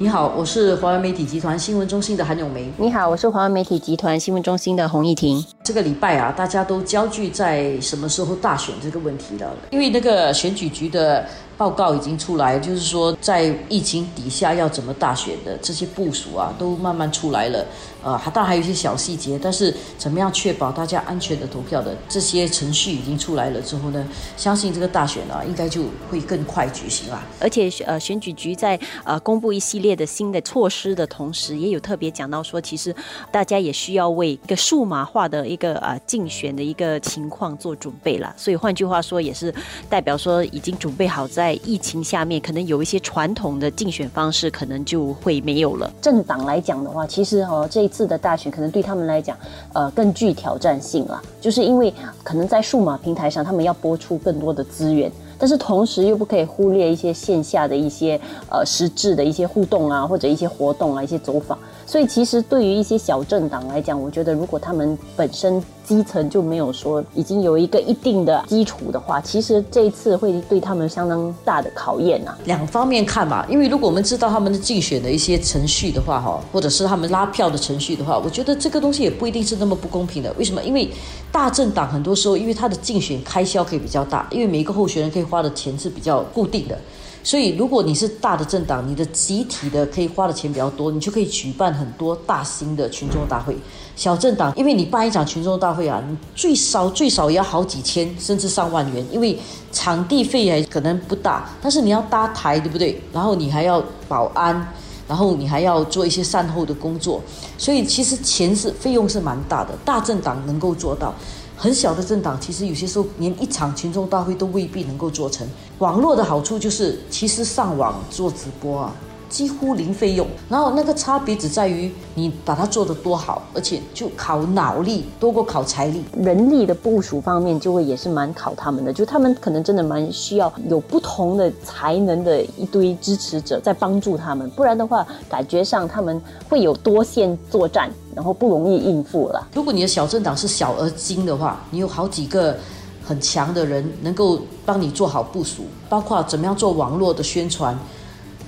你好，我是华为媒体集团新闻中心的韩永梅。你好，我是华为媒体集团新闻中心的洪艺婷。这个礼拜啊，大家都焦聚在什么时候大选这个问题了，因为那个选举局的。报告已经出来，就是说在疫情底下要怎么大选的这些部署啊，都慢慢出来了。呃，还当然还有一些小细节，但是怎么样确保大家安全的投票的这些程序已经出来了之后呢，相信这个大选啊，应该就会更快举行了。而且呃，选举局在呃公布一系列的新的措施的同时，也有特别讲到说，其实大家也需要为一个数码化的一个呃竞选的一个情况做准备了。所以换句话说，也是代表说已经准备好在。在疫情下面，可能有一些传统的竞选方式可能就会没有了。政党来讲的话，其实哦，这一次的大选可能对他们来讲，呃，更具挑战性了。就是因为可能在数码平台上，他们要播出更多的资源，但是同时又不可以忽略一些线下的一些呃实质的一些互动啊，或者一些活动啊，一些走访。所以其实对于一些小政党来讲，我觉得如果他们本身。基层就没有说已经有一个一定的基础的话，其实这一次会对他们相当大的考验呐。两方面看嘛，因为如果我们知道他们的竞选的一些程序的话，哈，或者是他们拉票的程序的话，我觉得这个东西也不一定是那么不公平的。为什么？因为大政党很多时候，因为他的竞选开销可以比较大，因为每一个候选人可以花的钱是比较固定的。所以，如果你是大的政党，你的集体的可以花的钱比较多，你就可以举办很多大型的群众大会。小政党，因为你办一场群众大会啊，你最少最少也要好几千甚至上万元，因为场地费也可能不大，但是你要搭台，对不对？然后你还要保安，然后你还要做一些善后的工作，所以其实钱是费用是蛮大的。大政党能够做到。很小的政党，其实有些时候连一场群众大会都未必能够做成。网络的好处就是，其实上网做直播啊。几乎零费用，然后那个差别只在于你把它做得多好，而且就考脑力多过考财力。人力的部署方面就会也是蛮考他们的，就他们可能真的蛮需要有不同的才能的一堆支持者在帮助他们，不然的话感觉上他们会有多线作战，然后不容易应付了。如果你的小政党是小而精的话，你有好几个很强的人能够帮你做好部署，包括怎么样做网络的宣传。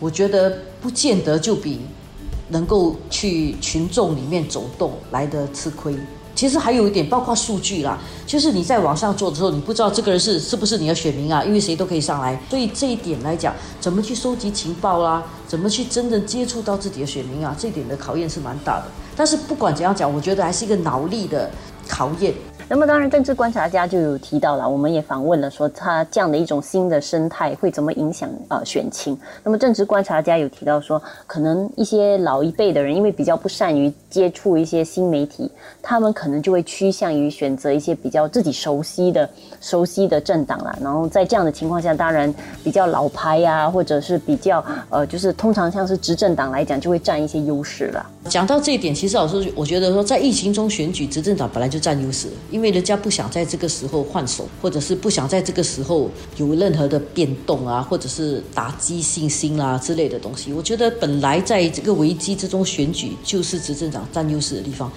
我觉得不见得就比能够去群众里面走动来的吃亏。其实还有一点，包括数据啦，就是你在网上做的时候，你不知道这个人是是不是你的选民啊，因为谁都可以上来。所以这一点来讲，怎么去收集情报啦，怎么去真正接触到自己的选民啊，这一点的考验是蛮大的。但是不管怎样讲，我觉得还是一个脑力的考验。那么当然，政治观察家就有提到了，我们也访问了，说他这样的一种新的生态会怎么影响呃选情。那么政治观察家有提到说，可能一些老一辈的人，因为比较不善于接触一些新媒体，他们可能就会趋向于选择一些比较自己熟悉的、熟悉的政党啦。然后在这样的情况下，当然比较老牌呀，或者是比较呃，就是通常像是执政党来讲，就会占一些优势了。讲到这一点，其实老师我觉得说，在疫情中选举，执政党本来就占优势，因因为人家不想在这个时候换手，或者是不想在这个时候有任何的变动啊，或者是打击信心啦之类的东西。我觉得本来在这个危机之中选举，就是执政党占优势的地方。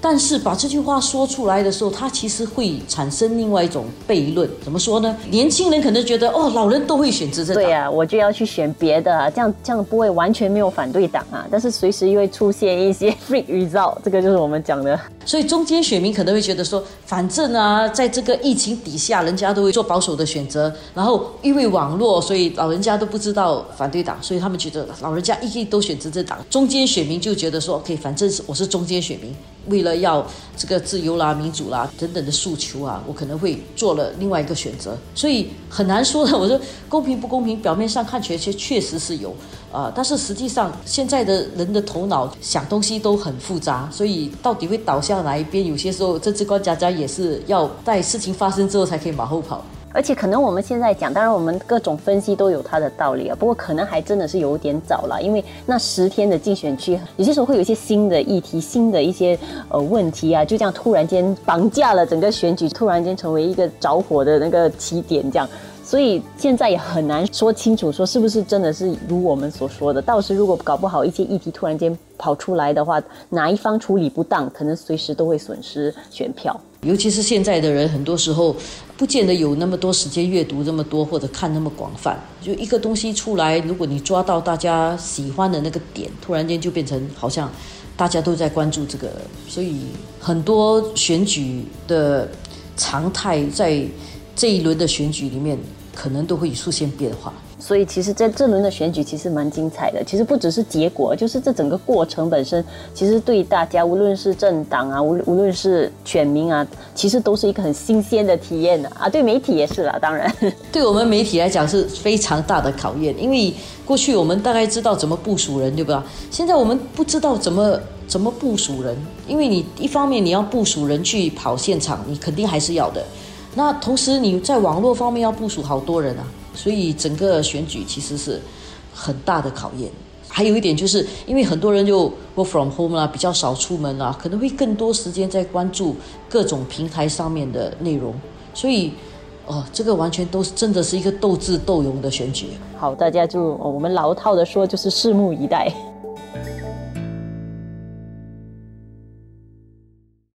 但是把这句话说出来的时候，它其实会产生另外一种悖论。怎么说呢？年轻人可能觉得，哦，老人都会选执政党，对呀，我就要去选别的，啊，这样这样不会完全没有反对党啊。但是随时又会出现一些 freak result，这个就是我们讲的。所以中间选民可能会觉得说，反正啊，在这个疫情底下，人家都会做保守的选择。然后因为网络，所以老人家都不知道反对党，所以他们觉得老人家一定都选执政党。中间选民就觉得说，OK，反正是我是中间选民。为了要这个自由啦、民主啦等等的诉求啊，我可能会做了另外一个选择，所以很难说的。我说公平不公平，表面上看起来确确实是有啊，但是实际上现在的人的头脑想东西都很复杂，所以到底会倒向哪一边，有些时候政治观察家也是要在事情发生之后才可以马后炮。而且可能我们现在讲，当然我们各种分析都有它的道理啊。不过可能还真的是有点早了，因为那十天的竞选区，有些时候会有一些新的议题、新的一些呃问题啊，就这样突然间绑架了整个选举，突然间成为一个着火的那个起点，这样。所以现在也很难说清楚，说是不是真的是如我们所说的。到时如果搞不好一些议题突然间跑出来的话，哪一方处理不当，可能随时都会损失选票。尤其是现在的人，很多时候不见得有那么多时间阅读这么多或者看那么广泛。就一个东西出来，如果你抓到大家喜欢的那个点，突然间就变成好像大家都在关注这个，所以很多选举的常态在这一轮的选举里面可能都会出现变化。所以其实在这轮的选举其实蛮精彩的。其实不只是结果，就是这整个过程本身，其实对大家无论是政党啊，无无论是选民啊，其实都是一个很新鲜的体验的啊。对媒体也是啦，当然，对我们媒体来讲是非常大的考验，因为过去我们大概知道怎么部署人，对吧？现在我们不知道怎么怎么部署人，因为你一方面你要部署人去跑现场，你肯定还是要的。那同时你在网络方面要部署好多人啊。所以整个选举其实是很大的考验。还有一点就是，因为很多人就 work from home 啦，比较少出门啦，可能会更多时间在关注各种平台上面的内容。所以，哦，这个完全都是真的是一个斗智斗勇的选举。好，大家就我们老套的说，就是拭目以待。